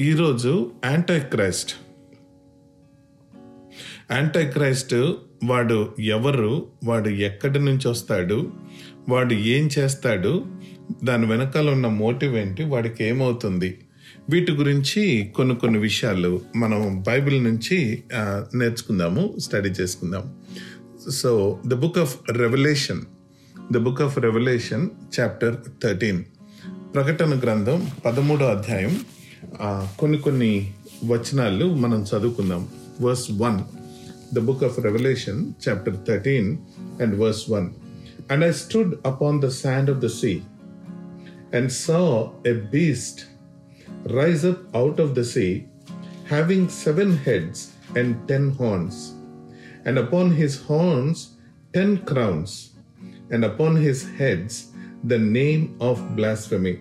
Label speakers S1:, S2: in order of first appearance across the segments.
S1: ఈరోజు anti Christ Christ వాడు ఎవరు? వాడు ఎక్కడి నుంచి వస్తాడు? వాడు ఏం చేస్తాడు? దాని వెనకాల ఉన్న మోటివ్ ఏంటి? వాడికి ఏమవుతుంది? వీటి గురించి కొన్ని కొన్ని విషయాలు మనం బైబిల్ నుంచి నేర్చుకుందాము స్టడీ చేసుకుందాం. So the book of Revelation the book of Revelation chapter thirteen. ప్రకటన గ్రంథం పదమూడో అధ్యాయం కొన్ని కొన్ని వచనాలు మనం చదువుకుందాం verse one the book of Revelation chapter thirteen and verse one and I stood upon the sand of the sea and saw a beast rise up out of the sea, having seven heads and ten horns, and upon his horns ten crowns, and upon his heads the name of blasphemy.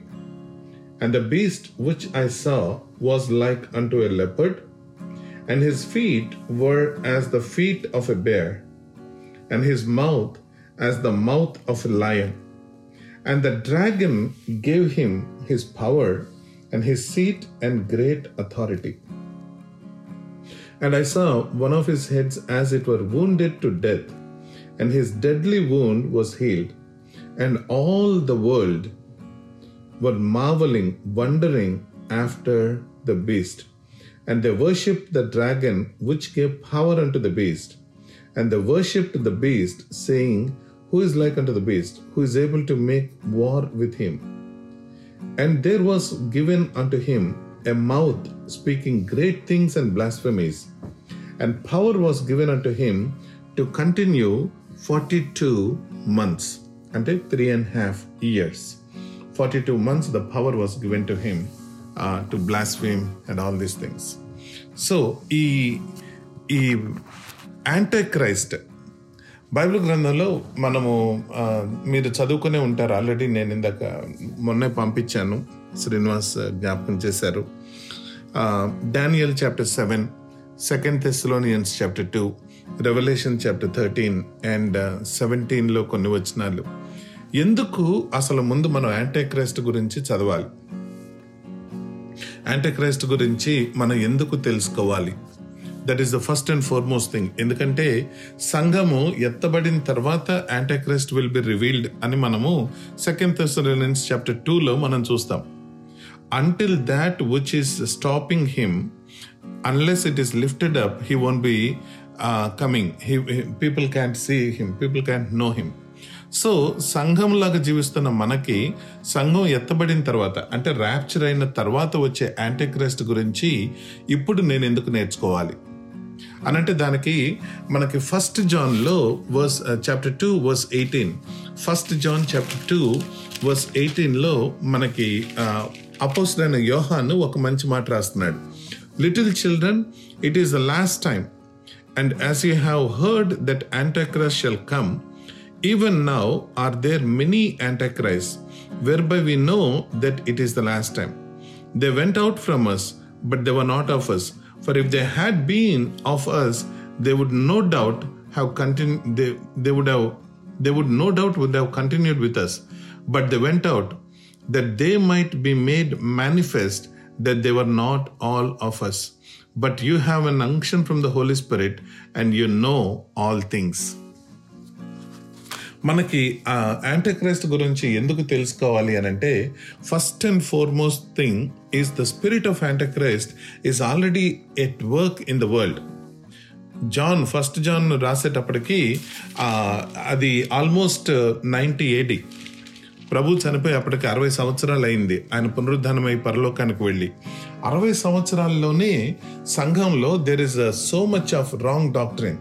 S1: And the beast which I saw was like unto a leopard, and his feet were as the feet of a bear, and his mouth as the mouth of a lion. And the dragon gave him his power and his seat and great authority. And I saw one of his heads as it were wounded to death, and his deadly wound was healed. And all the world were marveling, wondering after the beast. And they worshipped the dragon which gave power unto the beast. And they worshipped the beast, saying, Who is like unto the beast, who is able to make war with him? And there was given unto him a mouth speaking great things and blasphemies. And power was given unto him to continue 42 months, until three and a half years. 42 months, the power was given to him uh, to blaspheme and all these things. So ఈ ఈ anti Christ Bible గ్రంథంలో మనము మీరు చదువుకునే ఉంటారు. Already నేను ఇందాక మొన్నే పంపించాను. శ్రీనివాస్ జ్ఞాపకం చేశారు. Daniel chapter seven second Thessalonians chapter two Revelation chapter thirteen and సెవెంటీన్లో కొన్ని వచనాలు. ఎందుకు అసలు ముందు మనం యాంటీ క్రైస్ట్ గురించి చదవాలి? యాంటీ క్రైస్ట్ గురించి మనం ఎందుకు తెలుసుకోవాలి? That is the first and foremost thing ఎందుకంటే సంఘము ఎత్తబడిన తర్వాత anti Christ will be revealed అని మనము సెకండ్ థెసలోనియన్స్ చాప్టర్ టూలో మనం చూస్తాం. Until that which is stopping him unless it is lifted up he won't be coming he people can't see him people him. Know him so సంఘంలాగా జీవిస్తున్న మనకి సంఘం ఎత్తబడిన తర్వాత అంటే ర్యాప్చర్ అయిన తర్వాత వచ్చే యాంటీక్రైస్ట్ గురించి ఇప్పుడు నేను ఎందుకు నేర్చుకోవాలి? అనంటే దానికి మనకి first జాన్లో verse chapter two verse eighteen first John chapter two verse ఎయిటీన్లో మనకి uh, అపోస్టైన యోహాను ఒక మంచి మాట రాస్తున్నాడు. Little children it is the last time and as you have heard that antichrist shall come even now are there many antichrists whereby we know that it is the last time? They went out from us but they were not of us. For if they had been of us they would no doubt have continued they, they would have they would no doubt would have continued with us. But they went out that they might be made manifest that they were not all of us. But you have an unction from the holy spirit and you know all things మనకి ఆ antichrist గురించి ఎందుకు తెలుసుకోవాలి అని అంటే first and foremost thing is the spirit of antichrist is already at work in the world John first John రాసేటప్పటికి అది almost ninety AD ప్రభు చనిపోయి అప్పటికి అరవై సంవత్సరాలు అయింది ఆయన పునరుద్ధానమై పరలోకానికి వెళ్ళి. అరవై సంవత్సరాల్లోనే సంఘంలో there is so much of wrong doctrine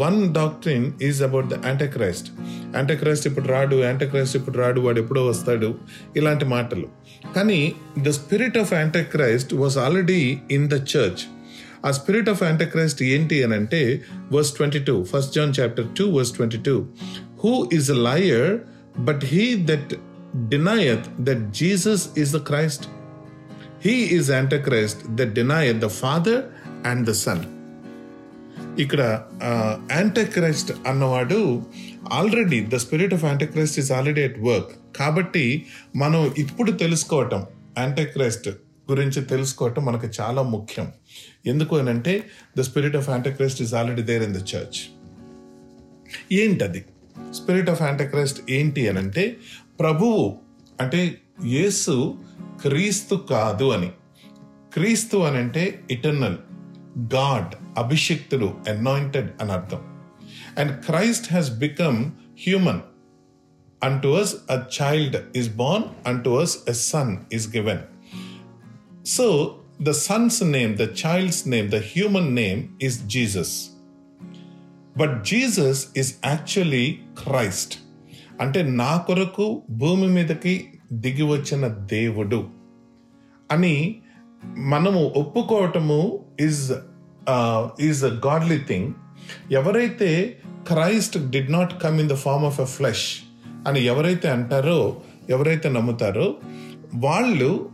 S1: one doctrine is about the antichrist antichrist ఇప్పుడు రాడు యాంటక్రైస్ట్ ఇప్పుడు రాడు వాడు ఎప్పుడో వస్తాడు ఇలాంటి మాటలు. కానీ the spirit of antichrist was already in the church ఆ స్పిరిట్ ఆఫ్ యాంటక్రైస్ట్ ఏంటి అని అంటే verse twenty two first John chapter two verse twenty two who is a liar but he that denieth that Jesus is the Christ he is antichrist that denieth the father and the son ఇక్కడ Antichrist అన్నవాడు already the spirit of antichrist is already at work కాబట్టి మనం ఇప్పుడు తెలుసుకోవటం Antichrist గురించి తెలుసుకోవటం మనకు చాలా ముఖ్యం. ఎందుకు అని అంటే the spirit of antichrist is already there in the church ఏంటది? స్పిరిట్ ఆఫ్ యాంటక్రైస్ట్ ఏంటి అని అంటే ప్రభువు అంటే యేసు క్రీస్తు కాదు అని. క్రీస్తు అని అంటే ఇటర్నల్ గాడ్ అభిషక్తులు అనాయింటెడ్ అని అర్థం. And Christ has become human and as a child is born and as a son is given so the son's name the child's name the human name is Jesus but Jesus is actually Christ అంటే నా కొరకు భూమి మీదకి దిగి వచ్చిన దేవుడు అని మనము ఒప్పుకోవటము is is a godly thing ఎవరైతే Christ did not come in the form of a flesh అని ఎవరైతే అంటారో ఎవరైతే నమ్ముతారో వాళ్ళు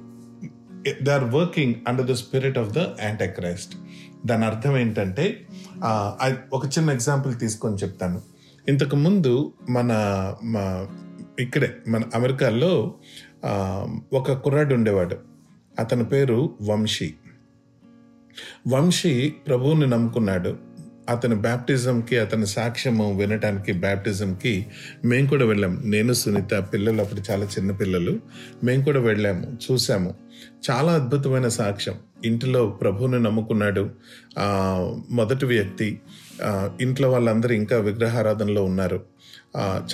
S1: they are working under the spirit of the anti Christ దాని అర్థం ఏంటంటే ఒక చిన్న ఎగ్జాంపుల్ తీసుకొని చెప్తాను. ఇంతకు ముందు మన మా- ఇక్కడే మన అమెరికాలో ఒక కుర్రాడు ఉండేవాడు. అతని పేరు వంశీ. వంశీ ప్రభువుని నమ్ముకున్నాడు. అతని బ్యాప్టిజంకి అతని సాక్ష్యము వినటానికి బ్యాప్టిజంకి మేము కూడా వెళ్ళాం. నేను సునీత పిల్లలు అప్పుడు చాలా చిన్న పిల్లలు. మేము కూడా వెళ్ళాము చూసాము. చాలా అద్భుతమైన సాక్ష్యం. ఇంటిలో ప్రభువుని నమ్ముకున్నాడు మొదటి వ్యక్తి. ఇంట్లో వాళ్ళందరూ ఇంకా విగ్రహారాధనలో ఉన్నారు.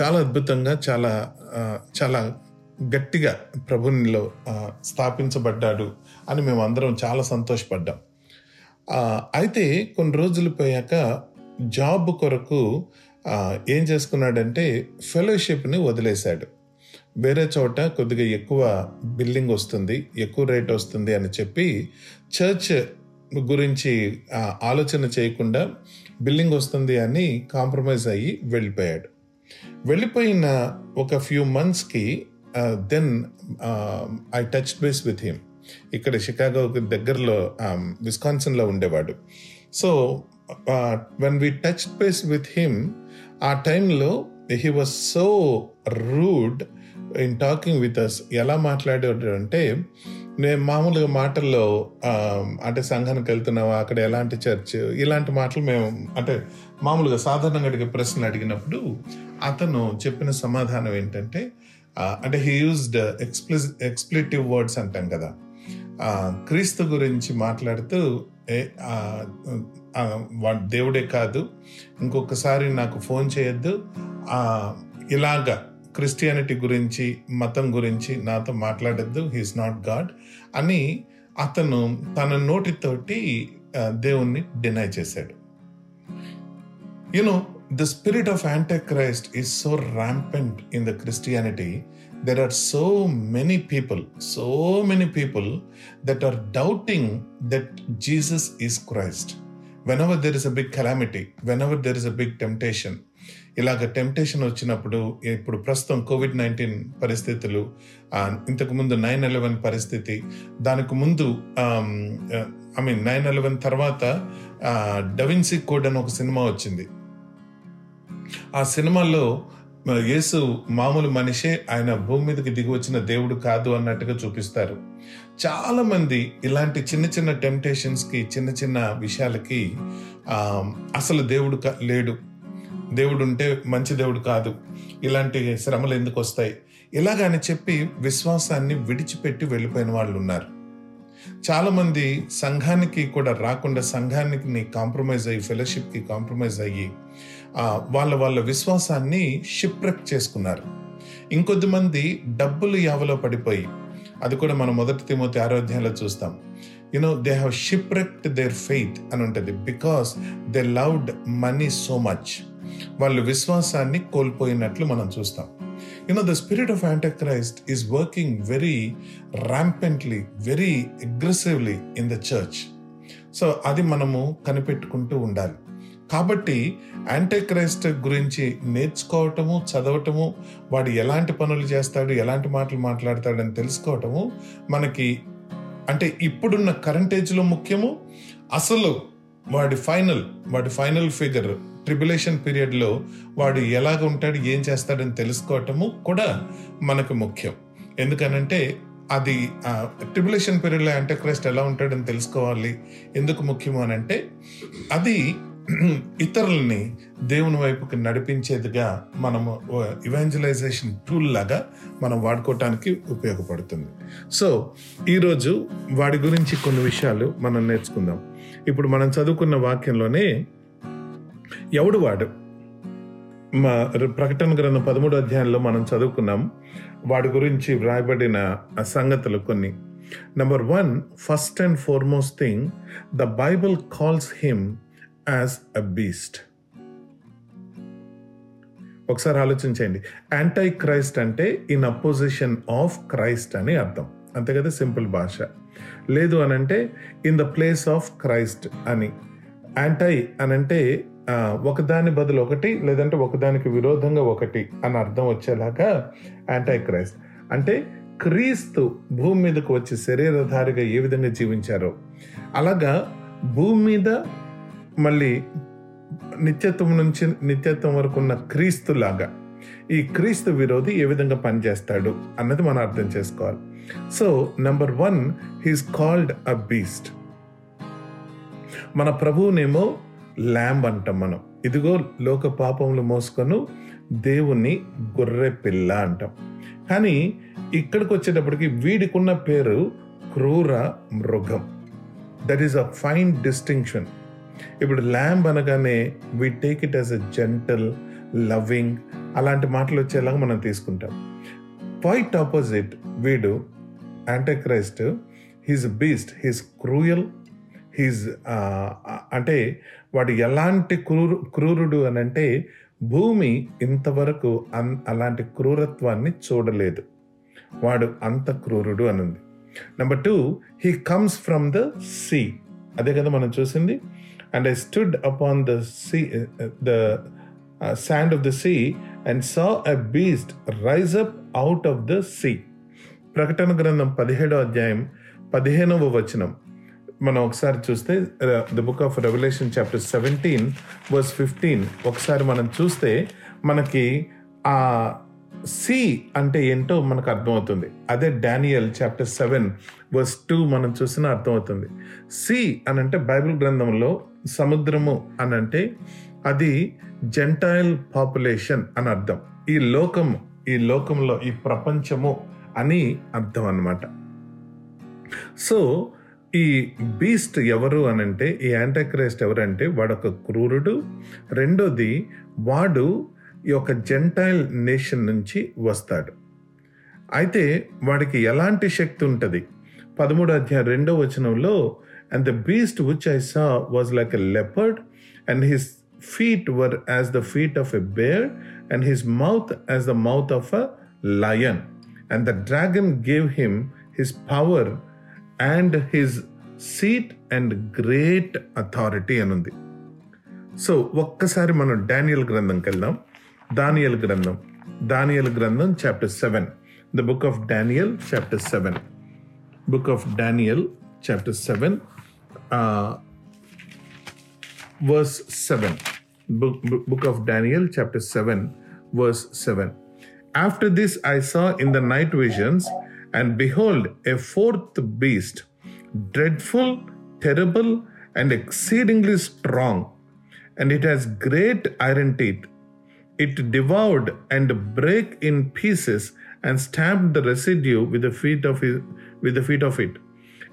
S1: చాలా అద్భుతంగా చాలా చాలా గట్టిగా ప్రభునిలో స్థాపించబడ్డాడు అని మేము అందరం చాలా సంతోషపడ్డాం. అయితే కొన్ని రోజులు పోయాక జాబ్ కొరకు ఏం చేసుకున్నాడంటే ఫెలోషిప్ని వదిలేశాడు. వేరే చోట కొద్దిగా ఎక్కువ బిల్లింగ్ వస్తుంది ఎక్కువ రేట్ వస్తుంది అని చెప్పి చర్చ్ గురించి ఆలోచన చేయకుండా బిల్లింగ్ వస్తుంది అని కాంప్రమైజ్ అయ్యి వెళ్ళిపోయాడు. వెళ్ళిపోయిన ఒక ఫ్యూ మంత్స్కి then I touch base with him. ఇక్కడ షికాగోకి దగ్గరలో విస్కాన్సన్లో ఉండేవాడు. So when we touch base with him ఆ టైంలో he was so rude in talking with us ఎలా మాట్లాడాడు అంటే నేను మామూలుగా మాటల్లో అంటే సంఘానికి వెళ్తున్నావా? అక్కడ ఎలాంటి చర్చ్? ఇలాంటి మాటలు మేము అంటే మామూలుగా సాధారణంగా అడిగే ప్రశ్నలు అడిగినప్పుడు అతను చెప్పిన సమాధానం ఏంటంటే అంటే he used expli expletive words అంటాం కదా. క్రీస్తు గురించి మాట్లాడుతూ దేవుడే కాదు ఇంకొకసారి నాకు ఫోన్ చేయొద్దు. ఇలాగ ఇలాగా క్రిస్టియానిటీ గురించి మతం గురించి నాతో మాట్లాడద్దు. హీస్ నాట్ గాడ్ అని అతను తన నోటితోటి దేవుణ్ణి డినై చేశాడు. You know the spirit of anti Christ is so rampant in the Christianity there are so many people so many people that are doubting that Jesus is Christ whenever there is a big calamity whenever there is a big temptation ఇలాగ temptation వచ్చినప్పుడు ఇప్పుడు ప్రస్తుతం Covid nineteen పరిస్థితులు ఇంతకు ముందు nine eleven పరిస్థితి దానికి ముందు ఐ మీన్ నైన్ ఎలెవెన్ తర్వాత డవిన్సీ కోడ్ అని ఒక సినిమా వచ్చింది. ఆ సినిమాలో యేసు మామూలు మనిషే ఆయన భూమి మీదకి దిగి వచ్చిన దేవుడు కాదు అన్నట్టుగా చూపిస్తారు. చాలా మంది ఇలాంటి చిన్న చిన్న టెంప్టేషన్స్కి చిన్న చిన్న విషయాలకి అసలు దేవుడు లేడు. దేవుడు ఉంటే మంచి దేవుడు కాదు. ఇలాంటి శ్రమలు ఎందుకు వస్తాయి ఇలాగని చెప్పి విశ్వాసాన్ని విడిచిపెట్టి వెళ్ళిపోయిన వాళ్ళు ఉన్నారు చాలామంది సంఘానికి కూడా రాకుండా సంఘానికి కాంప్రమైజ్ అయ్యి ఫెలోషిప్కి కాంప్రమైజ్ అయ్యి వాళ్ళ వాళ్ళ విశ్వాసాన్ని షిప్రెక్ చేసుకున్నారు. ఇంకొద్ది మంది డబ్బులు యావలో పడిపోయి అది కూడా మనం మొదటి తిమోతి ఆరోధ్యంలో చూస్తాం. You know they have shipwrecked their faith అని ఉంటుంది. Because they loved money so much వాళ్ళు విశ్వాసాన్ని కోల్పోయినట్లు మనం చూస్తాం. You know the spirit of antichrist is working very rampantly very aggressively in the church so అది మనము కనిపెట్టుకుంటూ ఉండాలి. కాబట్టి యాంటీక్రైస్ట్ గురించి నేర్చుకోవటము చదవటము వాడు ఎలాంటి పనులు చేస్తాడు ఎలాంటి మాటలు మాట్లాడతాడని తెలుసుకోవటము మనకి అంటే ఇప్పుడున్న కరెంట్ ఏజ్లో ముఖ్యము. అసలు వాడి ఫైనల్ వాడి ఫైనల్ ఫిగర్ ట్రిబులేషన్ పీరియడ్లో వాడు ఎలాగ ఉంటాడు ఏం చేస్తాడని తెలుసుకోవటము కూడా మనకు ముఖ్యం. ఎందుకనంటే అది ట్రిబులేషన్ పీరియడ్లో అంటే క్రైస్ట్ ఎలా ఉంటాడని తెలుసుకోవాలి. ఎందుకు ముఖ్యము అని అంటే అది ఇతరులని దేవుని వైపుకి నడిపించేదిగా మనము ఇవాంజలైజేషన్ టూల్ లాగా మనం వాడుకోవటానికి ఉపయోగపడుతుంది. సో ఈరోజు వాడి గురించి కొన్ని విషయాలు మనం నేర్చుకుందాం. ఇప్పుడు మనం చదువుకున్న వాక్యంలోనే ఎవడు వాడు మా ప్రకటన గ్రంథం పదమూడు అధ్యాయంలో మనం చదువుకున్నాం. వాడి గురించి వ్రాయబడిన సంగతులు కొన్ని. Number one first and foremost thing the Bible calls him as a beast ఒకసారి ఆలోచించండి యాంటై క్రైస్ట్ అంటే ఇన్ అపోజిషన్ ఆఫ్ క్రైస్ట్ అని అర్థం. అంతే కదా? సింపుల్ భాష. లేదు అని అంటే in the place of Christ అని. యాంటై అని అంటే ఒకదాని బదులు ఒకటి లేదంటే ఒకదానికి విరోధంగా ఒకటి అని అర్థం వచ్చేలాగా యాంటై క్రైస్ట్ అంటే క్రీస్తు భూమి మీదకు వచ్చి శరీరధారిగా ఏ విధంగా జీవించారో. అలాగా భూమి మీద మళ్ళీ నిత్యత్వం నుంచి నిత్యత్వం వరకు ఉన్న క్రీస్తు లాగా ఈ క్రీస్తు విరోధి ఏ విధంగా పనిచేస్తాడు అన్నది మనం అర్థం చేసుకోవాలి. So number one he's called a beast మన ప్రభువునేమో ల్యాంబ్ అంటాం మనం. ఇదిగో లోక పాపములు మోసుకొను దేవుణ్ణి గొర్రె పిల్ల అంటాం. కానీ ఇక్కడికి వచ్చేటప్పటికి వీడికున్న పేరు క్రూర మృగం. That is a fine distinction ఇప్పుడు ల్యాంబ్ అనగానే we take it as a gentle loving అలాంటి మాటలు వచ్చేలాగా మనం తీసుకుంటాం. క్వైట్ ఆపోజిట్ వీడు antichrist he's beast he's cruel he's అంటే వాడు ఎలాంటి క్రూరు క్రూరుడు అని అంటే భూమి ఇంతవరకు అన్ అలాంటి క్రూరత్వాన్ని చూడలేదు. వాడు అంత క్రూరుడు అనుంది. Number two he comes from the sea అదే కదా మనం చూసింది. And I stood upon the sea the sand of the sea and saw a beast rise up out of the sea ప్రకటన గ్రంథం పదిహేడో అధ్యాయం పదిహేనవ వచనం. మనం ఒకసారి చూస్తే the book of Revelation chapter seventeen verse fifteen ఒకసారి మనం చూస్తే మనకి ఆ సి అంటే ఏంటో మనకు అర్థమవుతుంది. అదే Daniel chapter seven verse two మనం చూసిన అర్థమవుతుంది. సి అని అంటే బైబిల్ గ్రంథంలో సముద్రము అని అంటే అది జెంటైల్ పాపులేషన్ అని అర్థం. ఈ లోకము ఈ లోకంలో ఈ ప్రపంచము అని అర్థం అన్నమాట. సో ఈ బీస్ట్ ఎవరు అనంటే ఈ యాంటాక్రైస్ట్ ఎవరంటే వాడొక క్రూరుడు. రెండోది వాడు ఈ యొక్క జెంటైల్ నేషన్ నుంచి వస్తాడు. అయితే వాడికి ఎలాంటి శక్తి ఉంటుంది? పదమూడు అధ్యాయం రెండో వచనంలో and the beast which I saw was like a leopard and his feet were as the feet of a bear and his mouth as the mouth of a lion and the dragon gave him his power and his seat and great authority అని ఉంది so ఒక్కసారి మనం Daniel గ్రంథంకి వెళ్దాం దానియల్ గ్రంథం. Daniel గ్రంథం chapter seven the book of Daniel chapter seven book of Daniel chapter seven verse 7 book, book of daniel chapter 7 verse 7 after this i saw in the night visions and behold a fourth beast dreadful terrible and exceedingly strong. And it has great iron teeth. It devoured and brake in pieces and stamped the residue with the feet of it, with the feet of it.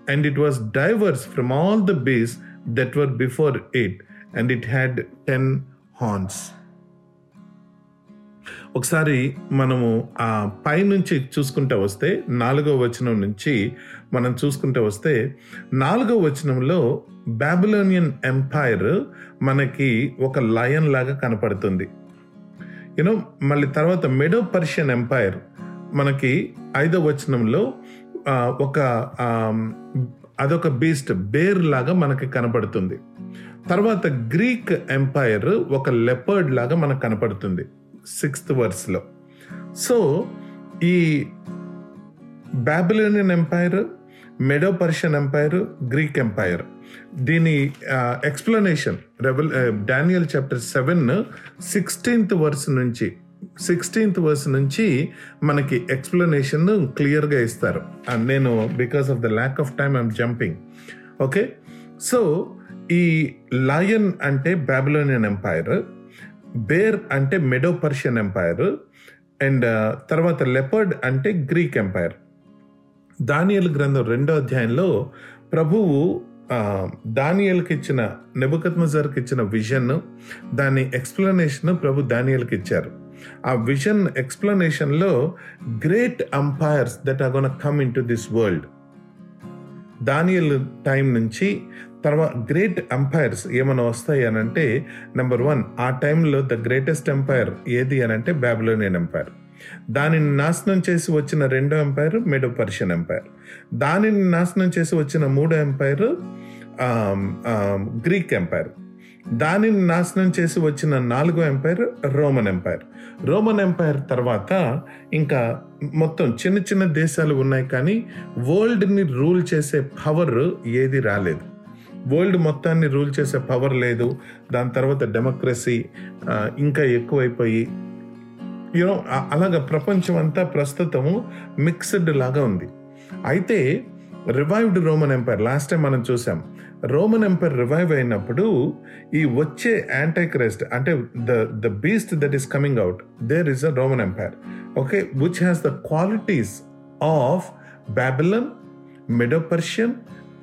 S1: And it was diverse from all the beasts that were before it and it had ten horns ఒకసారి మనము ఆ పైనుంచి చూసుకుంటూ వస్తే నాలుగో వచనం నుంచి మనం చూసుకుంటూ వస్తే నాలుగో వచనంలో బాబిలోనియన్ ఎంపైర్ మనకి ఒక లయన్ లాగా కనపడుతుంది. యూనో మళ్ళీ తర్వాత మెడో పర్షియన్ ఎంపైర్ మనకి ఐదో వచనంలో ఒక అదొక బీస్ట్ బేర్ లాగా మనకి కనపడుతుంది. తర్వాత గ్రీక్ ఎంపైర్ ఒక లెపర్డ్ లాగా మనకు కనపడుతుంది. సిక్స్త్ వర్స్లో. సో ఈ Babylonian empire Medo Persian empire Greek empire. దీని explanation revel Daniel chapter seven sixteenth verse నుంచి సిక్స్టీన్త్ వర్స్ నుంచి మనకి ఎక్స్ప్లెనేషన్ క్లియర్గా ఇస్తారు. నేను because of the lack of time I'm jumping. Okay? So ఈ లయన్ అంటే బాబిలోనియన్ ఎంపైర్ బేర్ అంటే మెడో పర్షియన్ ఎంపైర్ అండ్ తర్వాత లెపర్డ్ అంటే గ్రీక్ ఎంపైర్. దానియల్ గ్రంథం రెండో అధ్యాయంలో ప్రభువు దానియల్కి ఇచ్చిన నెబుకత్మజర్కి ఇచ్చిన విజన్ దాని ఎక్స్ప్లెనేషన్ ప్రభు దానియల్కి ఇచ్చారు. ఆ vision ఎక్స్ప్లెనేషన్లో great empires that are gone come in to this world. Daniel time నుంచి తర్వాత గ్రేట్ ఎంపైర్స్ ఏమైనా వస్తాయి అని అంటే నెంబర్ వన్ ఆ టైంలో ద గ్రేటెస్ట్ ఎంపైర్ ఏది అని అంటే బ్యాబిలోనియన్ ఎంపైర్. దానిని నాశనం చేసి వచ్చిన రెండో ఎంపైర్ మెడో పర్షియన్ ఎంపైర్. దానిని నాశనం చేసి వచ్చిన మూడో ఎంపైర్ గ్రీక్ ఎంపైర్. దానిని నాశనం చేసి వచ్చిన నాలుగో empire Roman empire. Roman empire తర్వాత ఇంకా మొత్తం చిన్న చిన్న దేశాలు ఉన్నాయి కానీ వరల్డ్ని రూల్ చేసే పవర్ ఏది రాలేదు. వరల్డ్ మొత్తాన్ని రూల్ చేసే పవర్ లేదు. దాని తర్వాత డెమోక్రసీ ఇంకా ఎక్కువైపోయి యూనో అలాగ ప్రపంచం అంతా ప్రస్తుతము మిక్స్డ్ లాగా ఉంది. అయితే revived Roman empire last time మనం చూసాం రోమన్ ఎంపైర్ రివైవ్ అయినప్పుడు ఈ వచ్చే యాంటీ క్రైస్ట్ అంటే the the beast that is coming out there is a Roman empire okay which has the qualities of Babylon Medo Persian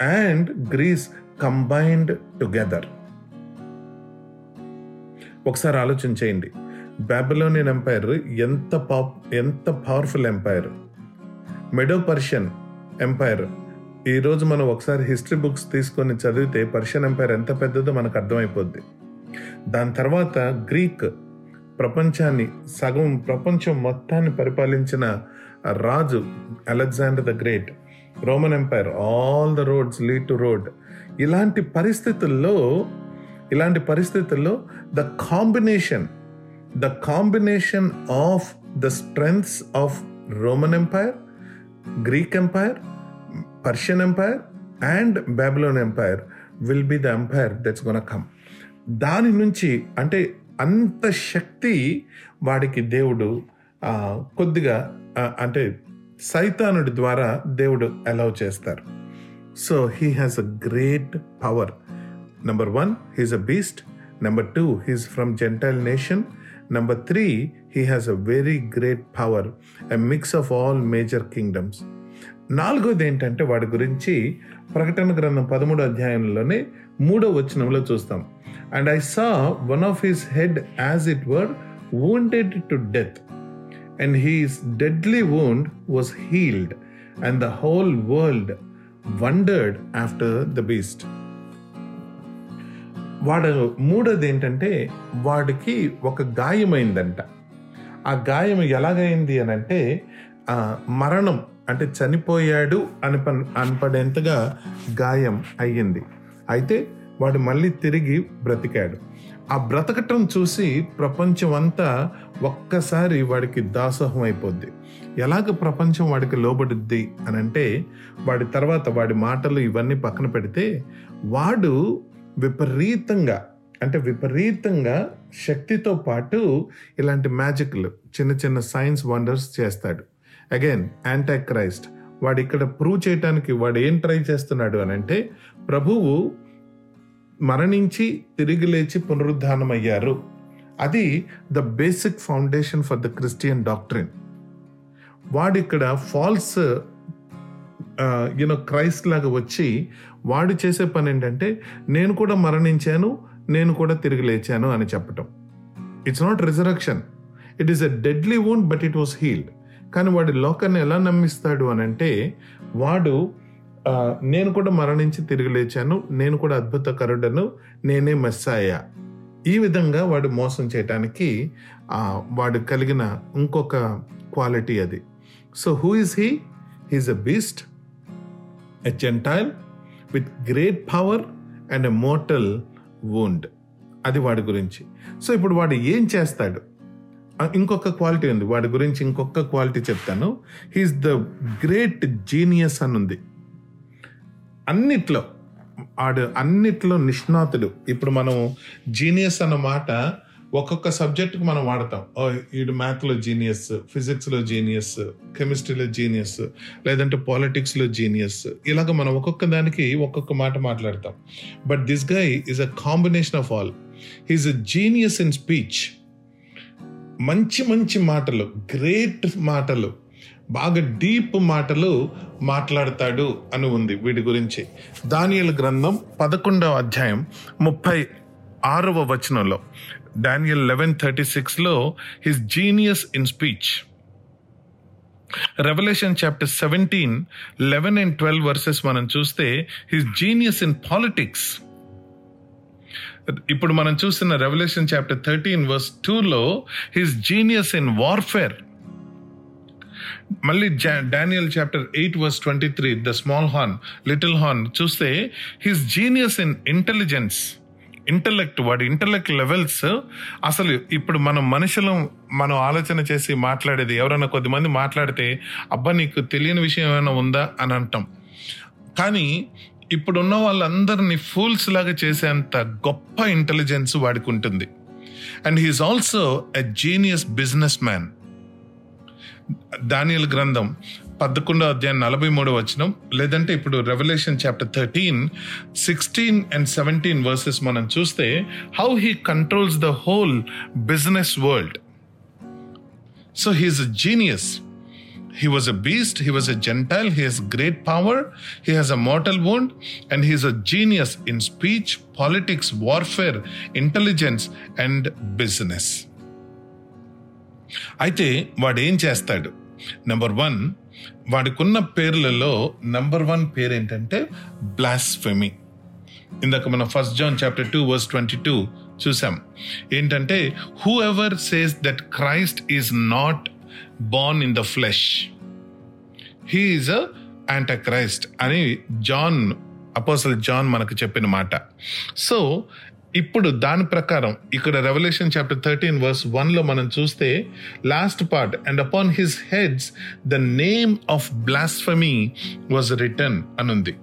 S1: and Greece combined together. ఒకసారి ఆలోచన చేయండి. Babylonian empire ఎంత pop ఎంత powerful empire? Medo Persian empire. ఈరోజు మనం ఒకసారి history books తీసుకొని చదివితే పర్షియన్ ఎంపైర్ ఎంత పెద్దదో మనకు అర్థమైపోద్ది. దాని తర్వాత గ్రీక్ ప్రపంచాన్ని సగం ప్రపంచం మొత్తాన్ని పరిపాలించిన రాజు Alexander the great. Roman empire. All the roads lead to road. ఇలాంటి పరిస్థితుల్లో ఇలాంటి పరిస్థితుల్లో the combination the combination of the strengths of Roman empire Greek empire Persian empire and Babylon empire will be the empire that's gonna come దాని నుంచి అంటే అంత శక్తి వాడికి దేవుడు కొద్దిగా అంటే సైతానుడి ద్వారా దేవుడు అలౌ చేస్తారు. So he has a great power number one he's a beast number two he's from gentile nation number three he has a very great power a mix of all major kingdoms నాలుగోది ఏంటంటే వాడి గురించి ప్రకటన గ్రంథం పదమూడో అధ్యాయంలోనే మూడో వచనంలో చూస్తాం. And I saw one of his head as it were wounded to death and his deadly wound was healed and the whole world wondered after the beast. వాడు మూడోది ఏంటంటే వాడికి ఒక గాయమైందంట. ఆ గాయం ఎలాగైంది అని అంటే మరణం అంటే చనిపోయాడు అని అనపడేంతగా గాయం అయ్యింది. అయితే వాడు మళ్ళీ తిరిగి బ్రతికాడు. ఆ బ్రతకటం చూసి ప్రపంచం అంతా ఒక్కసారి వాడికి దాసోహం అయిపోద్ది. ఎలాగ ప్రపంచం వాడికి లోబడుద్ది అని అంటే వాడి తర్వాత వాడి మాటలు ఇవన్నీ పక్కన పెడితే వాడు విపరీతంగా అంటే విపరీతంగా శక్తితో పాటు ఇలాంటి మ్యాజిక్లు చిన్న చిన్న సైన్స్ వండర్స్ చేస్తాడు. అగైన్ యాంటీ క్రైస్ట్ వాడు ఇక్కడ ప్రూవ్ చేయటానికి వాడు ఏం ట్రై చేస్తున్నాడు అని అంటే ప్రభువు మరణించి తిరిగి లేచి పునరుద్ధానమయ్యారు. అది the basic foundation for the Christian doctrine వాడిక్కడ false you know Christ లాగా వచ్చి వాడు చేసే పని ఏంటంటే నేను కూడా మరణించాను నేను కూడా తిరిగి లేచాను అని చెప్పటం. It's not resurrection it is a deadly wound but it was healed కానీ వాడి లోకాన్ని ఎలా నమ్మిస్తాడు అని అంటే వాడు నేను కూడా మరణించి తిరిగి లేచాను. నేను కూడా అద్భుతకరుడను. నేనే మెస్సాయ. ఈ విధంగా వాడు మోసం చేయటానికి వాడు కలిగిన ఇంకొక క్వాలిటీ అది. So who is he? He's a beast a gentile with great power and a mortal wound. అది వాడి గురించి. సో ఇప్పుడు వాడు ఏం చేస్తాడు? ఇంకొక క్వాలిటీ ఉంది. వాడి గురించి ఇంకొక క్వాలిటీ చెప్తాను. హీస్ ద గ్రేట్ జీనియస్ అని ఉంది అన్నిట్లో ఆడు అన్నిట్లో నిష్ణాతుడు ఇప్పుడు మనం జీనియస్ అన్న మాట ఒక్కొక్క సబ్జెక్ట్కి మనం వాడతాం. ఓ ఈడు మ్యాథ్లో జీనియస్ ఫిజిక్స్లో జీనియస్ కెమిస్ట్రీలో జీనియస్ లేదంటే పాలిటిక్స్లో జీనియస్. ఇలాగ మనం ఒక్కొక్క దానికి ఒక్కొక్క మాట మాట్లాడతాం. But this guy is a combination of all he's a genius in speech మంచి మంచి మాటలు గ్రేట్ మాటలు బాగా డీప్ మాటలు మాట్లాడతాడు అని ఉంది వీడి గురించి. దానియల్ గ్రంథం పదకొండవ అధ్యాయం ముప్పై ఆరవ వచనంలో. డానియల్ లెవెన్ థర్టీ సిక్స్లో his genius in speech Revelation chapter seventeen eleven and twelve verses మనం చూస్తే హిస్ జీనియస్ ఇన్ పాలిటిక్స్ ఇప్పుడు మనం చూస్తున్న రెవల్యూషన్ చాప్టర్ థర్టీన్ వర్స్ టూలో హిస్ జీనియస్ ఇన్ వార్ఫేర్ మళ్ళీ Daniel chapter eight verse twenty three the small horn little horn చూస్తే his genius in intelligence intellect వాడి intellect levels అసలు ఇప్పుడు మనం మనుషులం మనం ఆలోచన చేసి మాట్లాడేది ఎవరైనా కొద్దిమంది మాట్లాడితే అబ్బా నీకు తెలియని విషయం ఏమైనా ఉందా అని అంటాం. కానీ ఇప్పుడున్న వాళ్ళందరినీ ఫూల్స్ లాగా చేసేంత గొప్ప ఇంటెలిజెన్స్ వాడికి ఉంటుంది. And he's also a genius business man Daniel గ్రంథం పదకొండో అధ్యాయం నలభై మూడో వచనం లేదంటే ఇప్పుడు Revelation chapter thirteen sixteen and seventeen verses మనం చూస్తే how he controls the whole business world so he's a genius he was a beast he was a gentile he has great power he has a mortal bond and he's a genius in speech politics warfare intelligence and business అయితే వాడేం చేస్తాడు? Number one వాడికున్న పేర్లలో number one పేరు ఏంటంటే blasphemy ఇందాక మనం first John chapter two verse twenty two చూసాం. ఏంటంటే whoever says that Christ is not born in the flesh he is a antichrist అని జాన్ అపోసల్ జాన్ మనకు చెప్పిన మాట. సో ఇప్పుడు దాని ప్రకారం ఇక్కడ రెవల్యూషన్ చాప్టర్ థర్టీన్ వర్స్ వన్లో మనం చూస్తే last part and upon his heads the name of blasphemy was return అనుంది.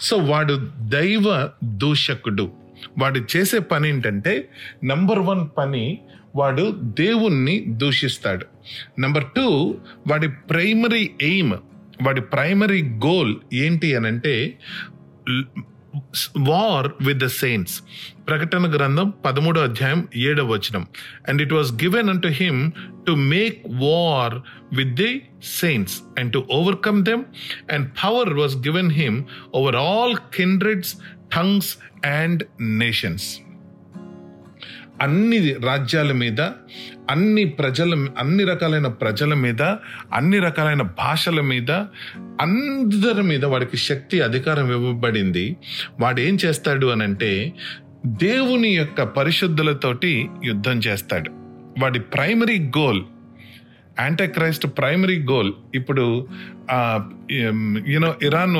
S1: సో వాడు దైవ దూషకుడు. వాడు చేసే పని ఏంటంటే నంబర్ వన్ పని వాడు దేవుణ్ణి దూషిస్తాడు. నెంబర్ టూ వాడి ప్రైమరీ ఎయిమ్ వాడి ప్రైమరీ గోల్ ఏంటి అని అంటే వార్ విత్ ద సెయింట్స్ ప్రకటన గ్రంథం పదమూడో అధ్యాయం ఏడవ వచనం and it was given unto him to make war with the saints and to overcome them and power was given him over all kindreds tongues and nations అన్ని రాజ్యాల మీద అన్ని ప్రజల అన్ని రకాలైన ప్రజల మీద అన్ని రకాలైన భాషల మీద అందరి మీద వాడికి శక్తి అధికారం ఇవ్వబడింది. వాడు ఏం చేస్తాడు అని అంటే దేవుని యొక్క పరిశుద్ధులతోటి యుద్ధం చేస్తాడు. వాడి primary goal antichrist primary goal ఇప్పుడు యూనో ఇరాన్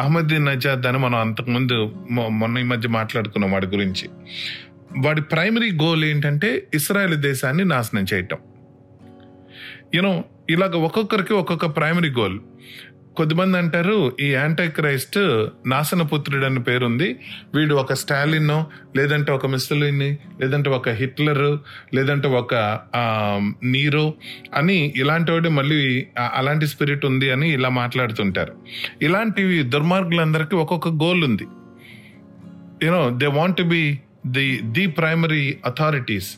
S1: అహ్మదీన్ నజాద్ అని మనం అంతకుముందు మొన్న ఈ మధ్య మాట్లాడుకున్నాం వాడి గురించి. వాడి ప్రైమరీ గోల్ ఏంటంటే ఇస్రాయల్ దేశాన్ని నాశనం చేయటం. యూనో ఇలాగ ఒక్కొక్కరికి ఒక్కొక్క ప్రైమరీ గోల్ కొద్దిమంది అంటారు ఈ యాంటీ క్రైస్ట్ నాశనపుత్రుడు అని పేరుంది. వీడు ఒక స్టాలిన్ లేదంటే ఒక మిస్టలిన్ లేదంటే ఒక హిట్లర్ లేదంటే ఒక నీరో అని ఇలాంటి వాడు మళ్ళీ అలాంటి స్పిరిట్ ఉంది అని ఇలా మాట్లాడుతుంటారు. ఇలాంటివి దుర్మార్గులందరికీ ఒక్కొక్క గోల్ ఉంది. You know they want be the the primary authorities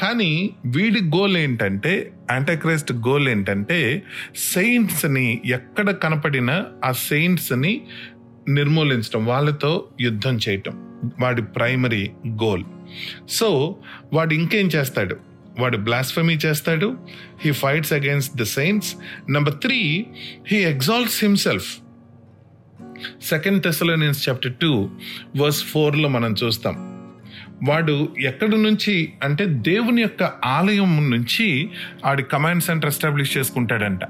S1: కానీ వీడి గోల్ ఏంటంటే యాంటాక్రైస్ట్ గోల్ ఏంటంటే సెయింట్స్ని ఎక్కడ కనపడినా ఆ సెయింట్స్ని నిర్మూలించడం వాళ్ళతో యుద్ధం చేయటం వాడి ప్రైమరీ గోల్ సో వాడు ఇంకేం చేస్తాడు? వాడు బ్లాస్ఫమీ చేస్తాడు he fights against the saints number three he exalts himself second Thessalonians chapter two verse ఫోర్లో మనం చూస్తాం. వాడు ఎక్కడి నుంచి అంటే దేవుని యొక్క ఆలయం నుంచి ఆడి కమాండ్ సెంటర్ ఎస్టాబ్లిష్ చేసుకుంటాడంట.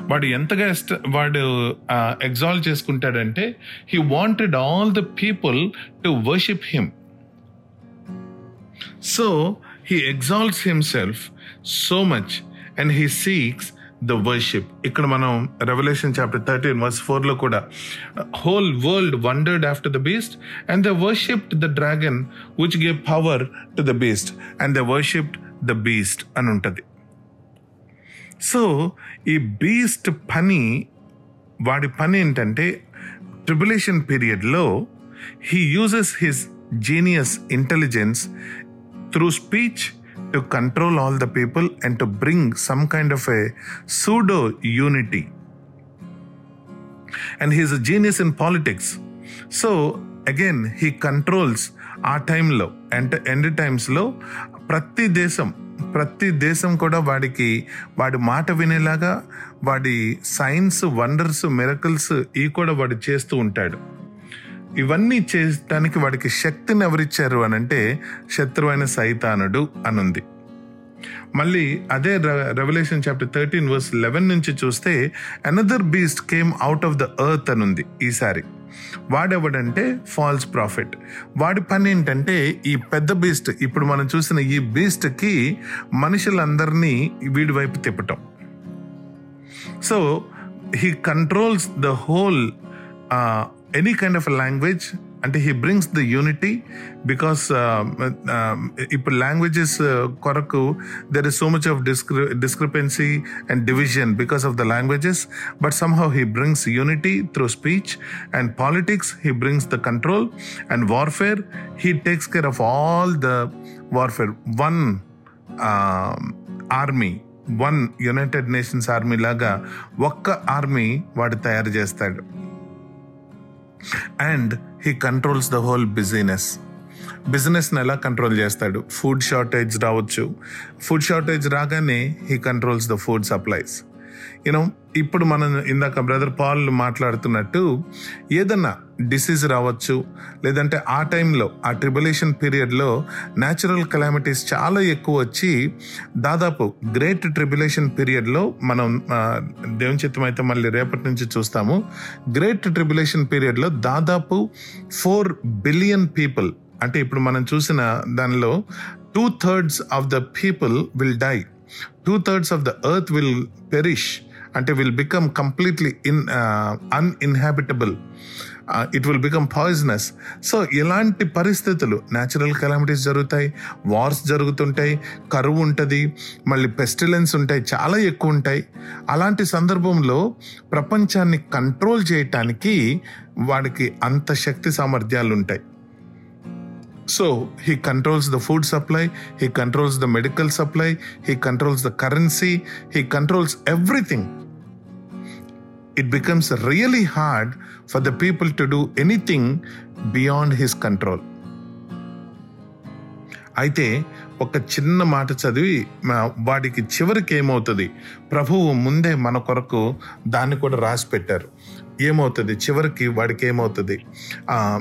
S1: వాడు ఎంతగా వాడు exalt చేసుకుంటాడంటే he wanted all the people to worship him so he exalts himself so much and he seeks the worship ఇక్కడ మనం రెవల్యూషన్ చాప్టర్ థర్టీన్ వర్స్ ఫోర్లో కూడా whole world wondered after the beast and the worshipped the dragon which gave power to the beast and the worshipped the beast అని ఉంటుంది. So ఈ beast పని వాడి పని ఏంటంటే ట్రిబులేషన్ పీరియడ్లో he uses his genius intelligence through speech to control all the people and to bring some kind of a pseudo unity and he's a genius in politics so again he controls ఆ టైంలో and end టైమ్స్లో ప్రతి దేశం ప్రతి దేశం కూడా వాడికి వాడి మాట వినేలాగా వాడి సైన్స్ వండర్స్ మిరకల్స్ ఈ కూడా వాడు చేస్తూ ఉంటాడు. ఇవన్నీ చేయడానికి వాడికి శక్తిని ఎవరిచ్చారు అని అంటే శత్రువైన సైతానుడు అనుంది. మళ్ళీ అదే Revelation chapter thirteen verse eleven నుంచి చూస్తే another beast came out of the earth అనుంది ఈసారి. వాడెవడంటే ఫాల్స్ ప్రాఫిట్ వాడి పని ఏంటంటే ఈ పెద్ద బీస్ట్ ఇప్పుడు మనం చూసిన ఈ బీస్ట్కి మనుషులందరినీ వీడి వైపు తిప్పటం. So he controls the whole any kind of language అంటే he brings the unity because ఇప్పుడు లాంగ్వేజెస్ కొరకు there is so much of డిస్క్రి discrepancy and division because of the languages but somehow he brings unity through speech and politics he brings the control and warfare he takes care of all the warfare one army one united nations army లాగా ఒక్క army వాడు తయారు చేస్తాడు. And he controls the whole business బిజినెస్ని ఎలా control చేస్తాడు? Food shortage రావచ్చు. Food shortage రాగానే he controls the food supplies you know ఇప్పుడు మనం ఇందాక బ్రదర్ పాల్ మాట్లాడుతున్నట్టు ఏదన్నా డిసీజ్ రావచ్చు లేదంటే ఆ టైంలో ఆ ట్రిబులేషన్ పీరియడ్లో న్యాచురల్ కెలామిటీస్ చాలా ఎక్కువ వచ్చి దాదాపు గ్రేట్ ట్రిబులేషన్ పీరియడ్లో మనం దేవుని చిత్తం అయితే మళ్ళీ రేపటి నుంచి చూస్తాము. గ్రేట్ ట్రిబులేషన్ పీరియడ్లో దాదాపు ఫోర్ బిలియన్ పీపుల్ అంటే ఇప్పుడు మనం చూసిన దానిలో two thirds of the people will die. Two thirds of the earth will perish అంటే will become completely in uninhabitable it will become poisonous so ఇలాంటి పరిస్థితులు న్యాచురల్ కెలామిటీస్ జరుగుతాయి వార్స్ జరుగుతుంటాయి కరువు ఉంటుంది మళ్ళీ పెస్టిలెన్స్ ఉంటాయి చాలా ఎక్కువ ఉంటాయి. అలాంటి సందర్భంలో ప్రపంచాన్ని కంట్రోల్ చేయటానికి వాడికి అంత శక్తి సామర్థ్యాలు ఉంటాయి. So he controls the food supply, he controls the medical supply, he controls the currency, he controls everything. It becomes really hard for the people to do anything beyond his control. అయితే ఒక చిన్న మాట చదివి మా- వాడికి చివరికి ఏమవుతుంది ప్రభువు ముందే మన కొరకు దాన్ని కూడా రాసి పెట్టారు ఏమవుతుంది చివరికి వాడికి ఏమవుతుంది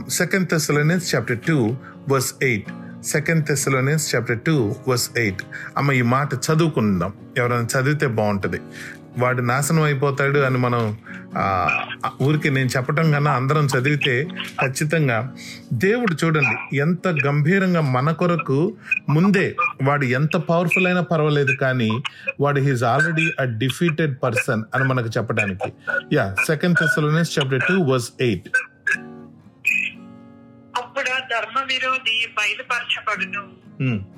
S1: second Thessalonians chapter two verse eight second Thessalonians chapter two verse eight అమ్మ ఈ మాట చదువుకుందాం. ఎవరైనా చదివితే బాగుంటుంది. వాడు నాశనం అయిపోతాడు అని మనం ఊరికి నేను చెప్పటం కన్నా అందరం చదివితే ఖచ్చితంగా దేవుడు చూడండి ఎంత గంభీరంగా మన కొరకు ముందే వాడు ఎంత పవర్ఫుల్ అయినా పర్వాలేదు కానీ వాడు he's already a defeated person అని మనకు చెప్పడానికి. Yeah second Thessalonians chapter
S2: two verse eight విరోధి బయలుపరచబడును.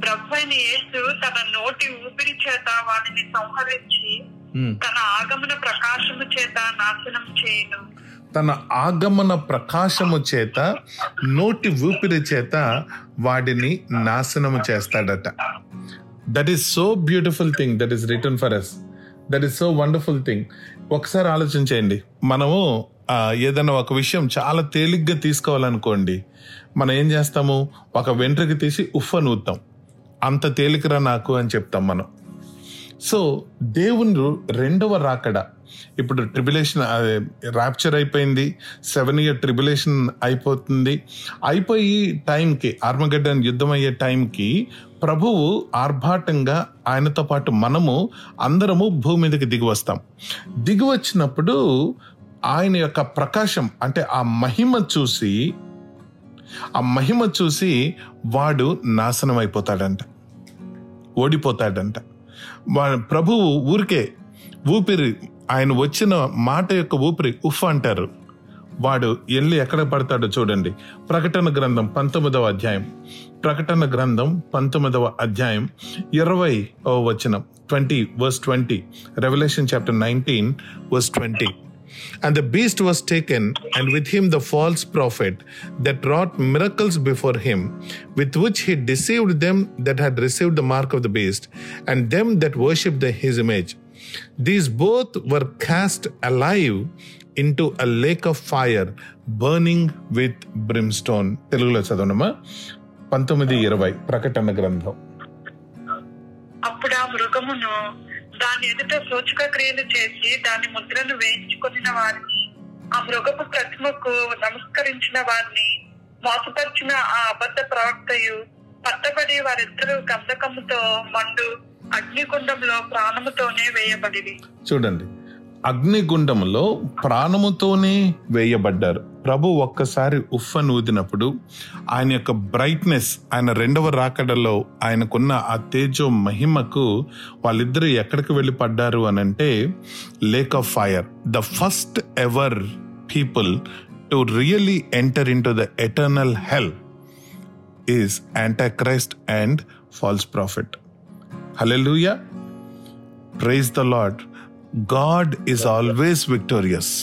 S2: ప్రభు అయిన యేసు తన నోటి ఊపిరి చేత వారిని సంహరించి తన ఆగమన ప్రకాశము చేత నాశనం చేయను.
S1: తన ఆగమన ప్రకాశము చేత నోటి ఊపిరి చేత వాడిని నాశనము చేస్తాడట. That is so beautiful thing that is return for us that is so wonderful thing ఒకసారి ఆలోచించేయండి. మనము ఏదైనా ఒక విషయం చాలా తేలిగ్గా తీసుకోవాలనుకోండి. మనం ఏం చేస్తాము? ఒక వెంట్రుకి తీసి ఉఫ్ అని ఊతాం అంత తేలికరా నాకు అని చెప్తాం మనం. సో దేవుని రెండవ రాకడ. ఇప్పుడు ట్రిబులేషన్ ర్యాప్చర్ అయిపోయింది. సెవెన్ ఇయర్ ట్రిబులేషన్ అయిపోతుంది. అయిపోయి టైంకి ఆర్మగడ్డన్ యుద్ధం అయ్యే టైంకి ప్రభువు ఆర్భాటంగా ఆయనతో పాటు మనము అందరము భూమి మీదకి దిగి వస్తాం. దిగి వచ్చినప్పుడు ఆయన యొక్క ప్రకాశం అంటే ఆ మహిమ చూసి ఆ మహిమ చూసి వాడు నాశనం అయిపోతాడంట ఓడిపోతాడంట. వా- ప్రభువు ఊరికే ఊపిరి ఆయన వచ్చిన మాట యొక్క ఊపిరి ఉఫ్ అంటారు. వాడు వెళ్ళి ఎక్కడ పడతాడో చూడండి. ప్రకటన గ్రంథం పంతొమ్మిదవ అధ్యాయం. ప్రకటన గ్రంథం పంతొమ్మిదవ అధ్యాయం ఇరవై వచనం twenty verse twenty Revelation chapter nineteen verse twenty. And the beast was taken, and with him the false prophet that wrought miracles before him, with which he deceived them that had received the mark of the beast, and them that worshipped the- his image. These both were cast alive into a lake of fire, burning with brimstone. తెలుగులో చదవనమా పంతొమ్మిది ఇరవై ప్రకటన గ్రంథం
S2: అప్పుడు ఆ మృగమును దాని ఎదుట సూచక క్రియలు చేసి దాని ముద్రను వేయించుకున్న వారిని ఆ మృగపు ప్రతిమకు నమస్కరించిన వారిని మోసపరిచిన ఆ అబద్ధ ప్రవక్తయు పట్టబడి వారిద్దరూ గంధకముతో మండు అగ్నిగుండంలో ప్రాణముతోనే వేయబడి
S1: చూడండి అగ్నిగుండంలో ప్రాణముతోనే వేయబడ్డారు. ప్రభు ఒక్కసారి ఉఫ్ఫను ఊదినప్పుడు ఆయన యొక్క బ్రైట్నెస్ ఆయన రెండవ రాకడలో ఆయనకున్న ఆ తేజో మహిమకు వాళ్ళిద్దరూ ఎక్కడికి వెళ్ళి పడ్డారు అని అంటే lake of fire the first ever people to really enter into the eternal hell is antichrist and false prophet hallelujah praise the Lord God is always victorious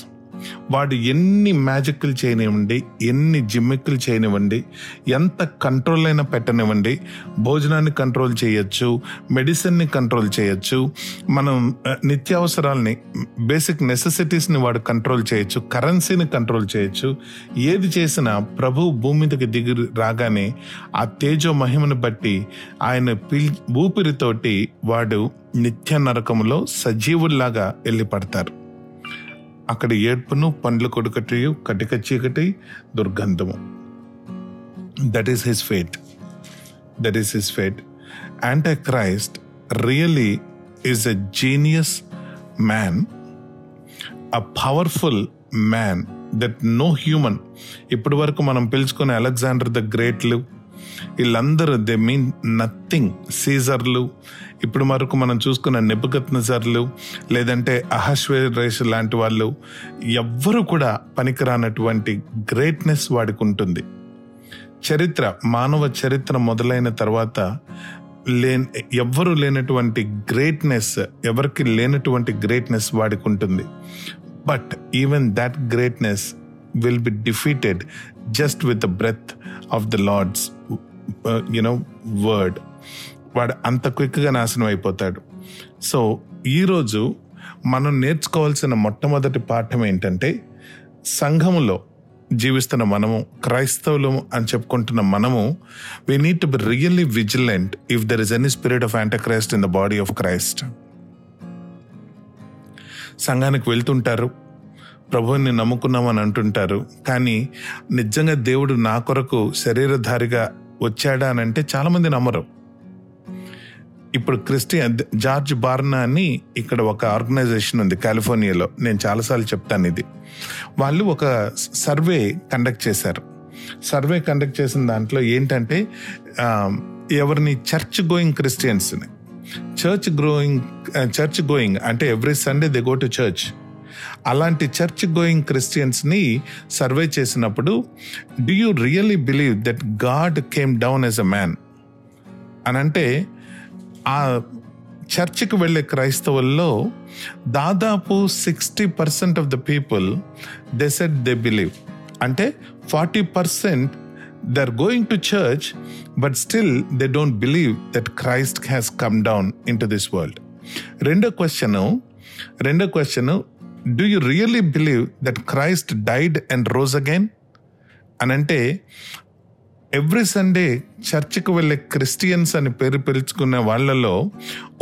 S1: వాడు ఎన్ని మ్యాజిక్లు చేయనివ్వండి ఎన్ని జిమ్మిక్లు చేయనివ్వండి ఎంత కంట్రోల్ అయినా పెట్టనివ్వండి భోజనాన్ని కంట్రోల్ చేయొచ్చు మెడిసిన్ని కంట్రోల్ చేయొచ్చు మనం నిత్యావసరాల్ని బేసిక్ నెసెసిటీస్ని వాడు కంట్రోల్ చేయొచ్చు కరెన్సీని కంట్రోల్ చేయొచ్చు ఏది చేసినా ప్రభు భూమి మీదకి దిగి రాగానే ఆ తేజో మహిమను బట్టి ఆయన పిల్ ఊపిరితోటి వాడు నిత్య నరకములో సజీవుల్లాగా వెళ్ళి పడతారు అక్కడ ఏడ్పును పండ్లు కొడుకటియు కటిక చీకటి దుర్గంధము. That is his fate that is his fate antichrist really is a genius man a powerful man that no human ఇప్పటి వరకు మనం పిలుచుకునే అలెగ్జాండర్ ద గ్రేట్లు వీళ్ళందరూ దే మీన్ నథింగ్ సీజర్లు ఇప్పుడు వరకు మనం చూసుకున్న నెబుగత్ లేదంటే అహశ్వేరేష్ లాంటి వాళ్ళు ఎవ్వరు కూడా పనికిరానటువంటి గ్రేట్నెస్ వాడికి ఉంటుంది. చరిత్ర మానవ చరిత్ర మొదలైన తర్వాత లే ఎవ్వరు లేనటువంటి గ్రేట్నెస్ ఎవరికి లేనటువంటి గ్రేట్నెస్ వాడికి ఉంటుంది. But even that greatness will be defeated just with the breath of the Lord's you know word వాడు అంత క్విక్గా నాశనం అయిపోతాడు. సో ఈరోజు మనం నేర్చుకోవాల్సిన మొట్టమొదటి పాఠం ఏంటంటే సంఘములో జీవిస్తున్న మనము క్రైస్తవులు అని చెప్పుకుంటున్న మనము we need to be really vigilant if there is any spirit of antichrist in the body of Christ సంఘానికి వెళ్తుంటారు. ప్రభువుని నమ్ముకున్నామని అంటుంటారు. కానీ నిజంగా దేవుడు నా కొరకు శరీరధారిగా వచ్చాడా అని అంటే చాలామంది నమ్మరు. ఇప్పుడు క్రిస్టియన్ జార్జ్ బార్నా అని ఇక్కడ ఒక ఆర్గనైజేషన్ ఉంది కాలిఫోర్నియాలో. నేను చాలాసార్లు చెప్తాను ఇది. వాళ్ళు ఒక సర్వే కండక్ట్ చేశారు. సర్వే కండక్ట్ చేసిన దాంట్లో ఏంటంటే ఎవరిని చర్చ్ గోయింగ్ క్రిస్టియన్స్ని. చర్చ్ గ్రోయింగ్ చర్చ్ గోయింగ్ అంటే every Sunday they go to church. అలాంటి చర్చ్ గోయింగ్ క్రిస్టియన్స్ని సర్వే చేసినప్పుడు do you really believe that God came down as a man అని అంటే ఆ చర్చికి వెళ్ళే క్రైస్తవుల్లో దాదాపు sixty percent of the people they said they believe అంటే forty percent they are going to church but still they don't believe that Christ has come down into this world రెండో question రెండో question do you really believe that Christ died and rose again అని అంటే every Sunday చర్చికి వెళ్ళే Christians అని పేరు పిలుచుకునే వాళ్ళలో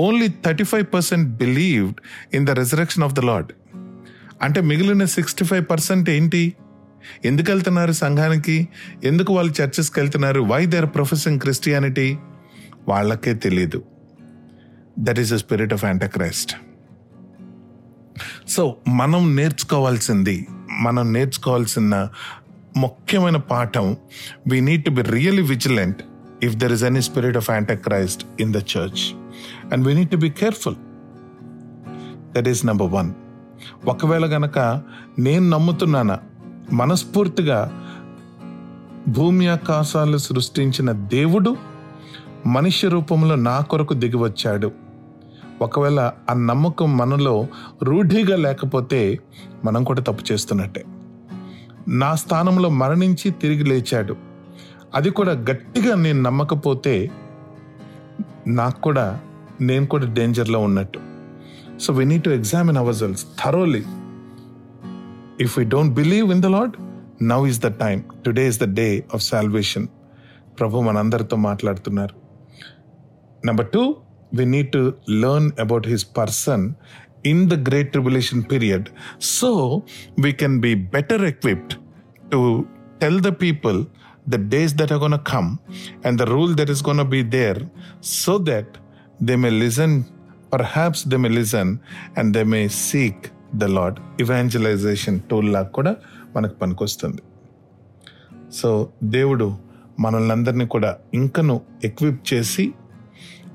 S1: only thirty five percent believed in the resurrection of the Lord అంటే మిగిలిన సిక్స్టీ ఫైవ్ పర్సెంట్ ఏంటి? ఎందుకు వెళ్తున్నారు సంఘానికి? ఎందుకు వాళ్ళు చర్చెస్కి వెళ్తున్నారు? Why they are professing Christianity వాళ్ళకే తెలియదు that is the spirit of antichrist so మనం నేర్చుకోవాల్సింది మనం నేర్చుకోవాల్సిన ముఖ్యమైన పాఠం we need to be really vigilant if there is any spirit of antichrist in the church and we need to be careful that is number one ఒకవేళ గనక నేను నమ్ముతున్నానా మనస్ఫూర్తిగా భూమి ఆకాశాలు సృష్టించిన దేవుడు మనిషి రూపంలో నా కొరకు దిగి వచ్చాడు. ఒకవేళ ఆ నమ్మకం మనలో రూఢిగా లేకపోతే మనం కూడా తప్పు చేస్తున్నట్టే. నా స్థానంలో మరణించి తిరిగి లేచాడు. అది కూడా గట్టిగా నేను నమ్మకపోతే నాకు కూడా నేను కూడా డేంజర్లో ఉన్నట్టు. So we need to examine ourselves thoroughly if we don't believe in the Lord now is the time today is the day of salvation ప్రభు మనందరితో మాట్లాడుతున్నారు. Number two we need to learn about his person in the great tribulation period so we can be better equipped to tell the people the days that are going to come and the rule that is going to be there so that they may listen perhaps they may listen and they may seek the lord evangelization tool లా కూడా మనకు పనికొస్తుంది so దేవుడు మనల్ని అందరినీ కూడా ఇంకను equip చేసి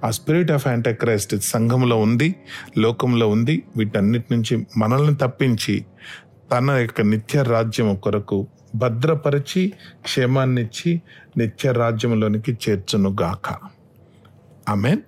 S1: ఆ స్పిరిట్ ఆఫ్ యాంటక్రైస్ట్ సంఘంలో ఉంది లోకంలో ఉంది వీటన్నిటి నుంచి మనల్ని తప్పించి తన యొక్క నిత్య రాజ్యం కొరకు భద్రపరిచి క్షేమాన్నిచ్చి నిత్య రాజ్యంలోనికి చేర్చును గాక ఆమెన్.